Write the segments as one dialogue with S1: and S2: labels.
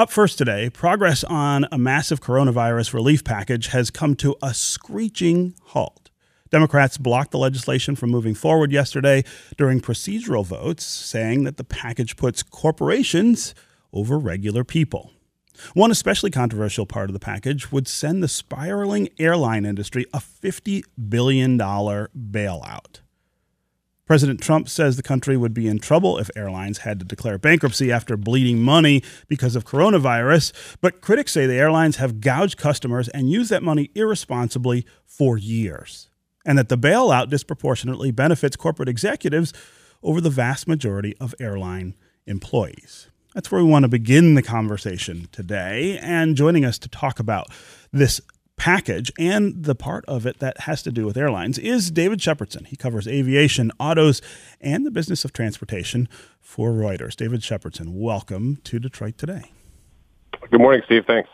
S1: Up first today, progress on a massive coronavirus relief package has come to a screeching halt. Democrats blocked the legislation from moving forward yesterday during procedural votes, saying that the package puts corporations over regular people. One especially controversial part of the package would send the spiraling airline industry a $50 billion bailout. President Trump says the country would be in trouble if airlines had to declare bankruptcy after bleeding money because of coronavirus. But critics say the airlines have gouged customers and used that money irresponsibly for years, and that the bailout disproportionately benefits corporate executives over the vast majority of airline employees. That's where we want to begin the conversation today. And joining us to talk about this package and the part of it that has to do with airlines is David Shepardson. He covers aviation, autos, and the business of transportation for Reuters. David Shepardson, welcome to Detroit Today.
S2: Good morning, Steve. Thanks.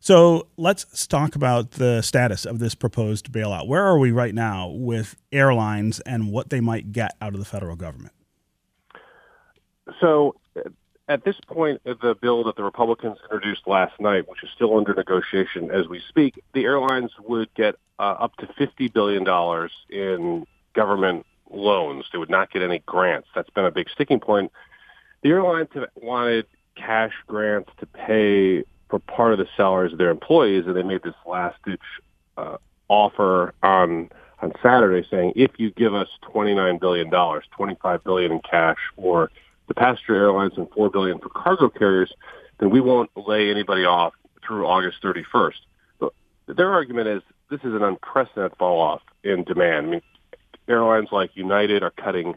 S1: So let's talk about the status of this proposed bailout. Where are we right now with airlines and what they might get out of the federal government?
S2: So at this point the bill that the Republicans introduced last night, which is still under negotiation as we speak, the airlines would get uh, up to $50 billion in government loans. They would not get any grants. That's been a big sticking point. The airlines wanted cash grants to pay for part of the salaries of their employees, and they made this last-ditch uh, offer on on Saturday saying, if you give us $29 billion, 25 billion in cash, or the passenger airlines and four billion for cargo carriers, then we won't lay anybody off through August 31st. But their argument is this is an unprecedented fall off in demand. I mean, airlines like United are cutting,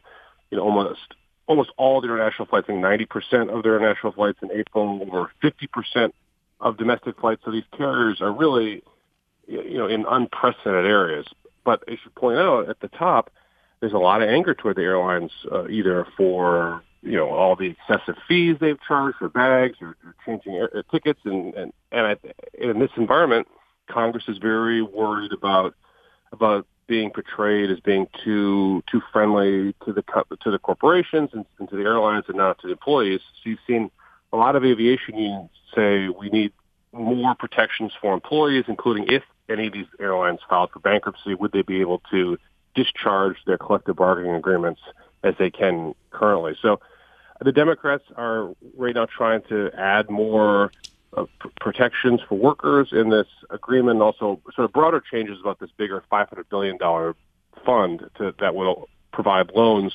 S2: you know, almost almost all the international flights. I think 90% of their international flights in April, over 50% of domestic flights. So these carriers are really, you know, in unprecedented areas. But as you point out at the top, there's a lot of anger toward the airlines, uh, either for you know all the excessive fees they've charged for bags or, or changing air, uh, tickets and and and I, in this environment congress is very worried about about being portrayed as being too too friendly to the to the corporations and, and to the airlines and not to the employees so you've seen a lot of aviation unions say we need more protections for employees including if any of these airlines filed for bankruptcy would they be able to discharge their collective bargaining agreements as they can currently. So the Democrats are right now trying to add more uh, p- protections for workers in this agreement, and also sort of broader changes about this bigger $500 billion fund to, that will provide loans,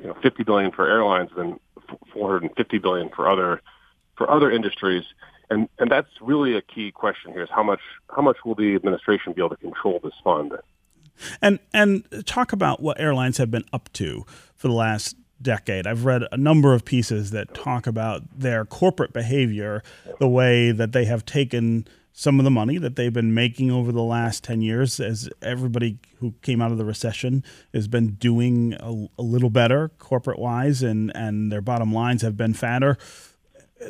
S2: you know, 50 billion for airlines and 450 billion for other for other industries. And and that's really a key question here: is how much how much will the administration be able to control this fund?
S1: And and talk about what airlines have been up to for the last decade. I've read a number of pieces that talk about their corporate behavior, the way that they have taken some of the money that they've been making over the last 10 years as everybody who came out of the recession has been doing a, a little better corporate wise and and their bottom lines have been fatter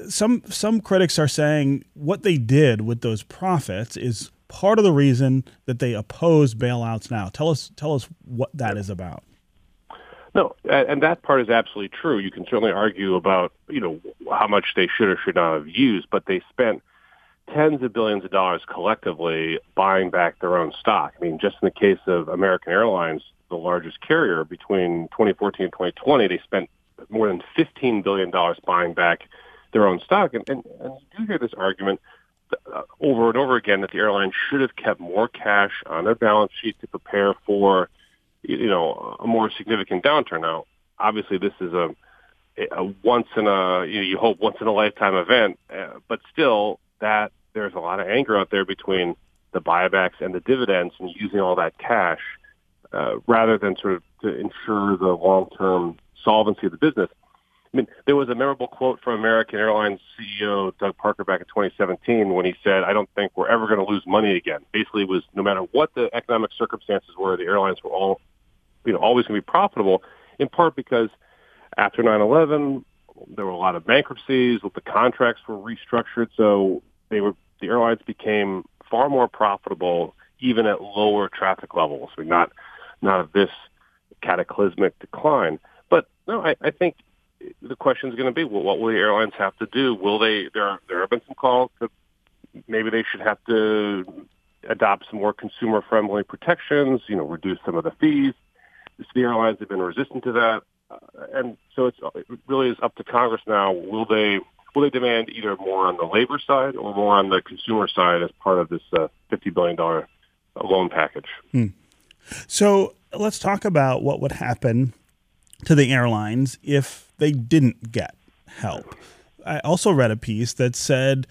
S1: some some critics are saying what they did with those profits is part of the reason that they oppose bailouts now. Tell us tell us what that is about.
S2: No, and that part is absolutely true. You can certainly argue about you know how much they should or should not have used, but they spent tens of billions of dollars collectively buying back their own stock. I mean, just in the case of American Airlines, the largest carrier, between 2014 and 2020, they spent more than 15 billion dollars buying back their own stock. And, and, and you do hear this argument uh, over and over again that the airline should have kept more cash on their balance sheet to prepare for, you know, a more significant downturn. Now, obviously, this is a, a once in a you, know, you hope once in a lifetime event, uh, but still, that there's a lot of anger out there between the buybacks and the dividends and using all that cash uh, rather than sort of to ensure the long term solvency of the business. I mean, there was a memorable quote from American Airlines CEO Doug Parker back in 2017 when he said, "I don't think we're ever going to lose money again." Basically, it was no matter what the economic circumstances were, the airlines were all, you know, always going to be profitable. In part because after 9/11, there were a lot of bankruptcies. The contracts were restructured, so they were the airlines became far more profitable even at lower traffic levels. I mean, not not of this cataclysmic decline. But no, I, I think the question is going to be, well, what will the airlines have to do? Will they? There there have been some calls that maybe they should have to adopt some more consumer-friendly protections. You know, reduce some of the fees. The airlines have been resistant to that, uh, and so it's it really is up to Congress now. Will they will they demand either more on the labor side or more on the consumer side as part of this uh, fifty billion dollar loan package?
S1: Hmm. So let's talk about what would happen to the airlines if they didn't get help. I also read a piece that said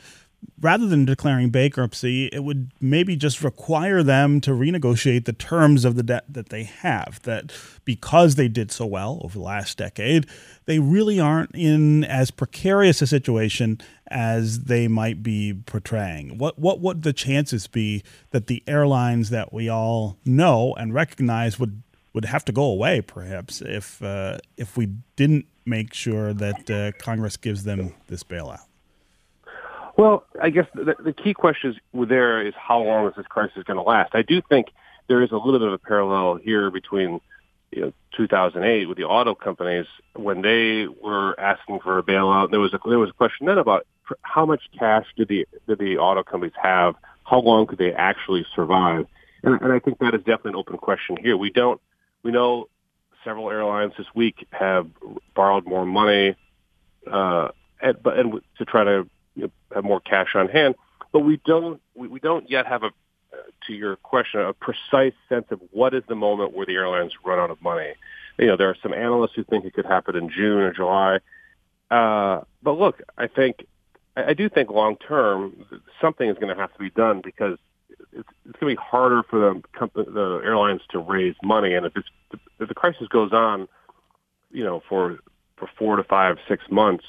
S1: rather than declaring bankruptcy, it would maybe just require them to renegotiate the terms of the debt that they have. That because they did so well over the last decade, they really aren't in as precarious a situation as they might be portraying. What what would the chances be that the airlines that we all know and recognize would would have to go away, perhaps, if uh, if we didn't make sure that uh, Congress gives them this bailout?
S2: Well, I guess the, the key question there is how long is this crisis going to last? I do think there is a little bit of a parallel here between you know, 2008 with the auto companies when they were asking for a bailout. There was a there was a question then about how much cash did the did the auto companies have? How long could they actually survive? And, and I think that is definitely an open question here. We don't we know several airlines this week have borrowed more money, uh, and, but and to try to you know, have more cash on hand. But we don't we, we don't yet have a to your question a precise sense of what is the moment where the airlines run out of money. You know, there are some analysts who think it could happen in June or July. Uh, but look, I think I, I do think long term something is going to have to be done because it's, it's going to be harder for the company, the airlines to raise money, and if it's if the crisis goes on, you know, for for four to five, six months,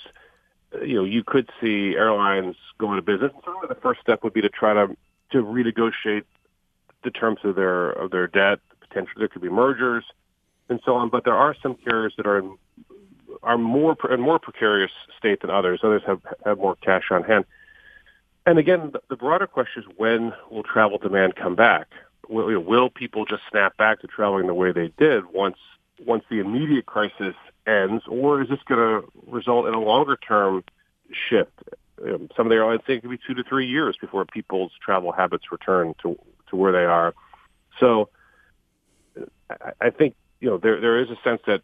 S2: you know, you could see airlines go into business. Certainly, the first step would be to try to to renegotiate the terms of their of their debt. Potentially, there could be mergers and so on. But there are some carriers that are in, are more in more precarious state than others. Others have have more cash on hand. And again, the broader question is when will travel demand come back? Will, will people just snap back to traveling the way they did once once the immediate crisis ends, or is this going to result in a longer term shift? Um, some of the airlines think it could be two to three years before people's travel habits return to to where they are. So, I, I think you know there there is a sense that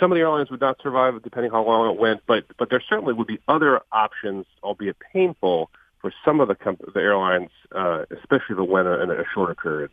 S2: some of the airlines would not survive depending how long it went, but but there certainly would be other options, albeit painful, for some of the comp- the airlines, uh, especially the winter in a shorter period.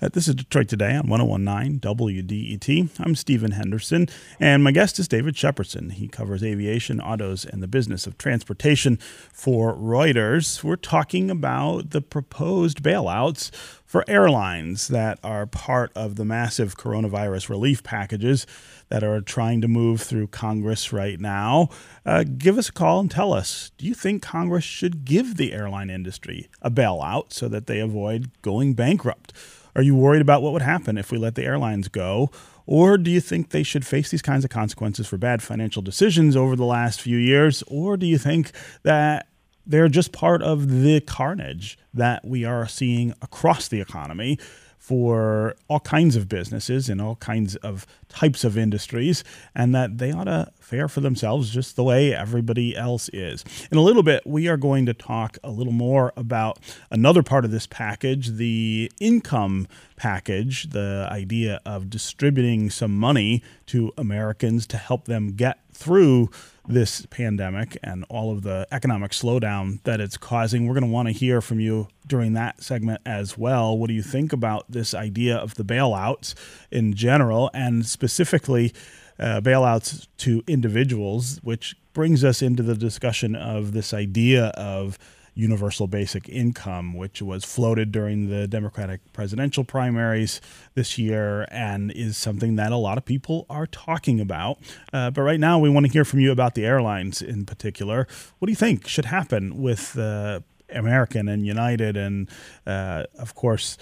S1: Uh, this is Detroit Today on 1019 WDET. I'm Stephen Henderson, and my guest is David Shepardson. He covers aviation, autos, and the business of transportation for Reuters. We're talking about the proposed bailouts for airlines that are part of the massive coronavirus relief packages that are trying to move through Congress right now. Uh, give us a call and tell us do you think Congress should give the airline industry a bailout so that they avoid going bankrupt? Are you worried about what would happen if we let the airlines go? Or do you think they should face these kinds of consequences for bad financial decisions over the last few years? Or do you think that they're just part of the carnage that we are seeing across the economy for all kinds of businesses and all kinds of types of industries, and that they ought to fare for themselves just the way everybody else is. In a little bit, we are going to talk a little more about another part of this package the income package, the idea of distributing some money to Americans to help them get through this pandemic and all of the economic slowdown that it's causing. We're going to want to hear from you during that segment as well. What do you think about this idea of the bailouts in general and specifically uh, bailouts to individuals, which brings us into the discussion of this idea of universal basic income, which was floated during the Democratic presidential primaries this year and is something that a lot of people are talking about. Uh, but right now, we want to hear from you about the airlines in particular. What do you think should happen with uh, American and United and, uh, of course,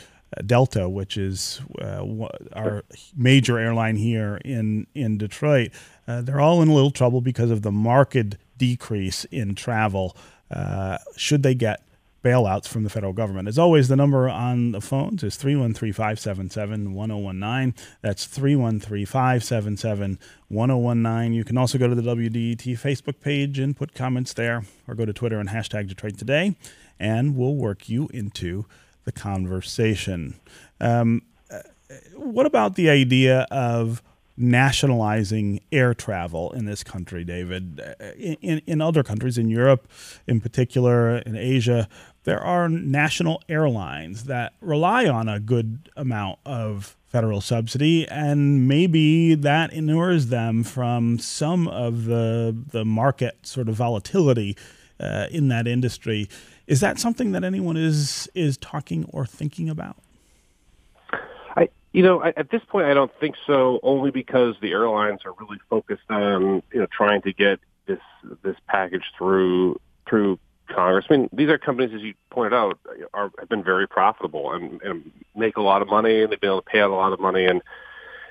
S1: Delta, which is uh, our major airline here in in Detroit, uh, they're all in a little trouble because of the market decrease in travel uh, should they get bailouts from the federal government. As always, the number on the phones is 313 577 1019. That's 313 577 1019. You can also go to the WDET Facebook page and put comments there, or go to Twitter and hashtag Detroit Today, and we'll work you into the conversation. Um, uh, what about the idea of nationalizing air travel in this country, David? Uh, in, in other countries, in Europe in particular, in Asia, there are national airlines that rely on a good amount of federal subsidy, and maybe that inures them from some of the the market sort of volatility uh, in that industry. Is that something that anyone is is talking or thinking about?
S2: You know, at this point, I don't think so. Only because the airlines are really focused on you know trying to get this this package through through Congress. I mean, these are companies, as you pointed out, are have been very profitable and, and make a lot of money, and they've been able to pay out a lot of money in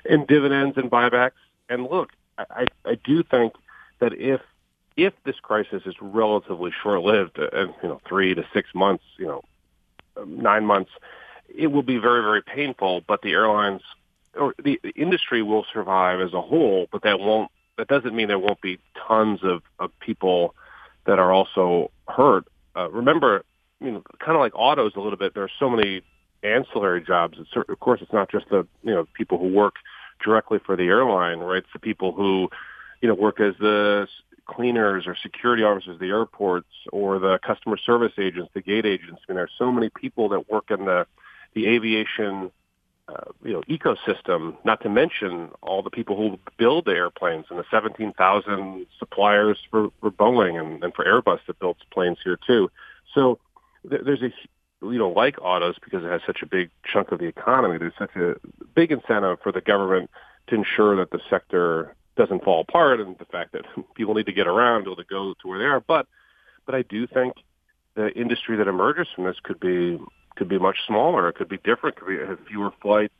S2: in dividends and buybacks. And look, I, I do think that if if this crisis is relatively short-lived, and uh, you know, three to six months, you know, nine months, it will be very, very painful. But the airlines or the, the industry will survive as a whole. But that won't. That doesn't mean there won't be tons of, of people that are also hurt. Uh, remember, you know, kind of like autos a little bit. There are so many ancillary jobs. It's, of course, it's not just the you know people who work directly for the airline, right? It's the people who you know work as the cleaners or security officers the airports or the customer service agents, the gate agents. I mean, there are so many people that work in the the aviation uh, you know ecosystem. Not to mention all the people who build the airplanes and the 17,000 suppliers for, for Boeing and, and for Airbus that builds planes here too. So th- there's a you know like autos because it has such a big chunk of the economy. There's such a big incentive for the government to ensure that the sector doesn't fall apart and the fact that people need to get around, able to go to where they are. But but I do think the industry that emerges from this could be could be much smaller. It could be different. Could be have fewer flights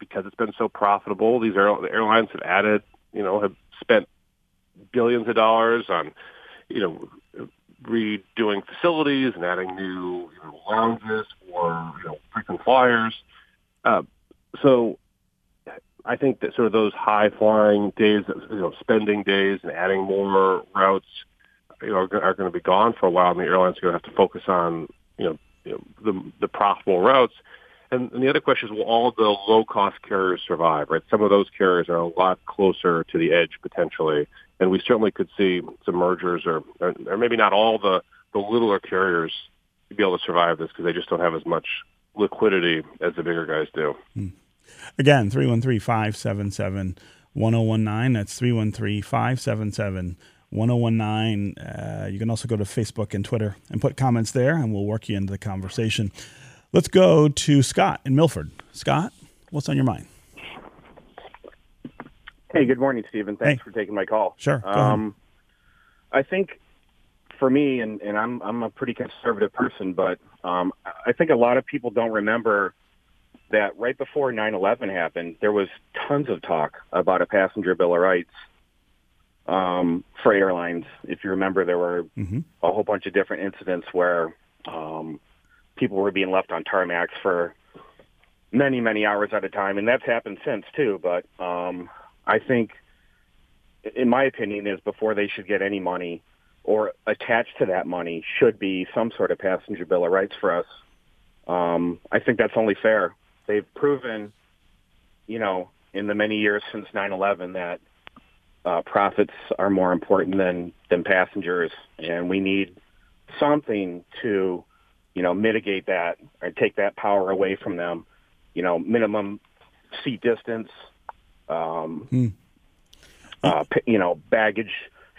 S2: because it's been so profitable. These air, the airlines have added, you know, have spent billions of dollars on, you know, redoing facilities and adding new you know, lounges for you know frequent flyers. Uh, so I think that sort of those high flying days, you know, spending days and adding more routes, you know, are, are going to be gone for a while, and the airlines are going to have to focus on, you know the the profitable routes. And, and the other question is, will all the low cost carriers survive? Right, some of those carriers are a lot closer to the edge potentially, and we certainly could see some mergers, or or, or maybe not all the the littler carriers be able to survive this because they just don't have as much liquidity as the bigger guys do.
S1: Hmm. Again, 313 577 1019. That's 313 577 1019. Uh, you can also go to Facebook and Twitter and put comments there, and we'll work you into the conversation. Let's go to Scott in Milford. Scott, what's on your mind?
S3: Hey, good morning, Stephen. Thanks hey. for taking my call.
S1: Sure.
S3: Um, I think for me, and, and I'm I'm a pretty conservative person, but um, I think a lot of people don't remember that right before 9/11 happened, there was tons of talk about a passenger bill of rights um, for airlines. If you remember, there were mm-hmm. a whole bunch of different incidents where um, people were being left on tarmacs for many, many hours at a time, and that's happened since too. But um, I think, in my opinion, is before they should get any money or attached to that money should be some sort of passenger bill of rights for us. Um, I think that's only fair. They've proven, you know, in the many years since 9/11 that uh, profits are more important than than passengers, and we need something to, you know, mitigate that or take that power away from them. You know, minimum seat distance, um, hmm. uh, you know, baggage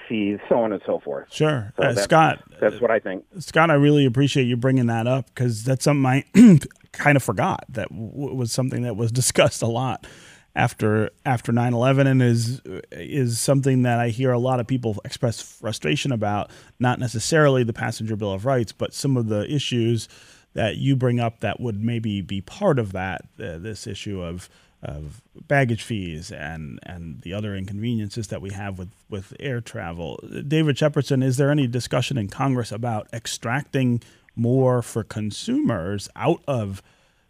S3: fees, so on and so forth.
S1: Sure, so uh, that's, Scott.
S3: That's what I think.
S1: Scott, I really appreciate you bringing that up because that's something I kind of forgot that w- was something that was discussed a lot after after 9/11 and is is something that I hear a lot of people express frustration about not necessarily the passenger bill of rights but some of the issues that you bring up that would maybe be part of that uh, this issue of of baggage fees and and the other inconveniences that we have with with air travel. David Shepardson is there any discussion in Congress about extracting more for consumers out of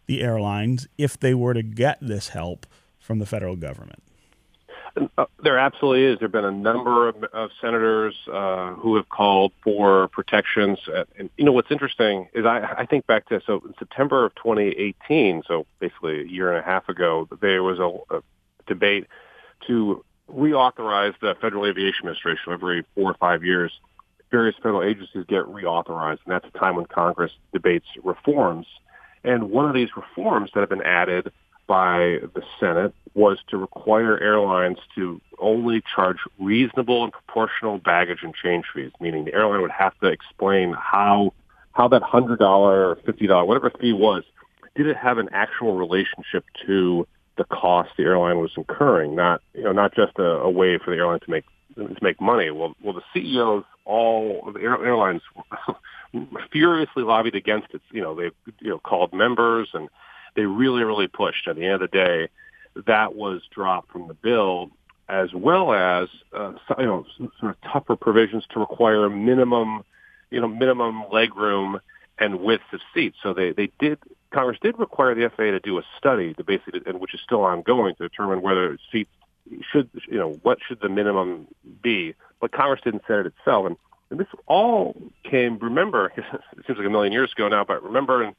S1: the airlines if they were to get this help from the federal government?
S2: Uh, there absolutely is. There have been a number of, of senators uh, who have called for protections. Uh, and you know what's interesting is I, I think back to so in September of 2018, so basically a year and a half ago, there was a, a debate to reauthorize the Federal Aviation Administration every four or five years. Various federal agencies get reauthorized, and that's a time when Congress debates reforms. And one of these reforms that have been added by the Senate was to require airlines to only charge reasonable and proportional baggage and change fees, meaning the airline would have to explain how how that hundred dollar or fifty dollar whatever fee was, did it have an actual relationship to the cost the airline was incurring, not you know not just a, a way for the airline to make to make money. Well, well, the CEOs all of the airlines furiously lobbied against it. You know, they you know called members and they really really pushed. At the end of the day, that was dropped from the bill, as well as uh, you know sort of tougher provisions to require minimum you know minimum leg room and width of seats. So they they did Congress did require the FAA to do a study to basically, and which is still ongoing, to determine whether seats should, you know, what should the minimum be. But Congress didn't set it itself, and, and this all came. Remember, it seems like a million years ago now, but remember,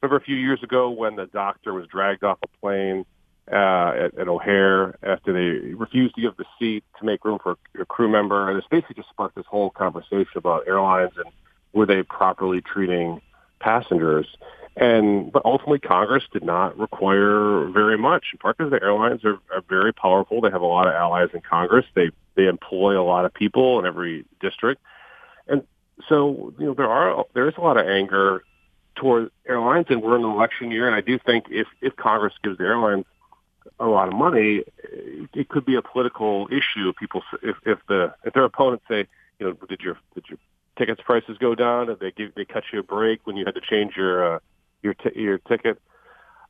S2: remember a few years ago when the doctor was dragged off a plane uh, at, at O'Hare after they refused to give the seat to make room for a crew member, and it's basically just sparked this whole conversation about airlines and were they properly treating passengers. And but ultimately, Congress did not require very much. In part because the airlines are, are very powerful. They have a lot of allies in Congress. They they employ a lot of people in every district, and so you know there are there is a lot of anger toward airlines. And we're in an election year, and I do think if if Congress gives the airlines a lot of money, it could be a political issue. People if if the if their opponents say, you know, did your did your tickets prices go down? Did they give they cut you a break when you had to change your uh, your t- your ticket.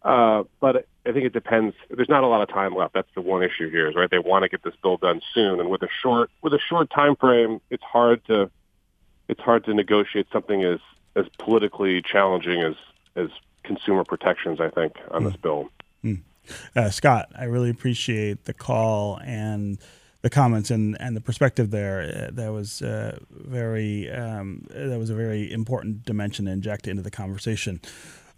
S2: Uh, but I think it depends. There's not a lot of time left. That's the one issue here, is right? They want to get this bill done soon, and with a short with a short time frame, it's hard to it's hard to negotiate something as as politically challenging as as consumer protections. I think on mm. this bill.
S1: Mm. Uh, Scott, I really appreciate the call and the comments and, and the perspective there. Uh, that was uh, very um, that was a very important dimension to inject into the conversation.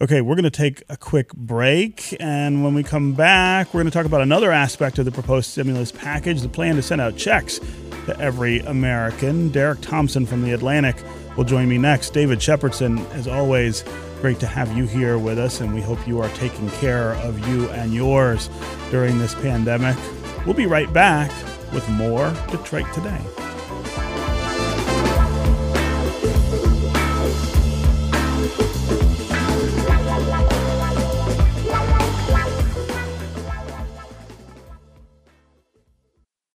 S1: Okay, we're going to take a quick break. And when we come back, we're going to talk about another aspect of the proposed stimulus package the plan to send out checks to every American. Derek Thompson from The Atlantic will join me next. David Shepardson, as always, great to have you here with us. And we hope you are taking care of you and yours during this pandemic. We'll be right back with more Detroit Today.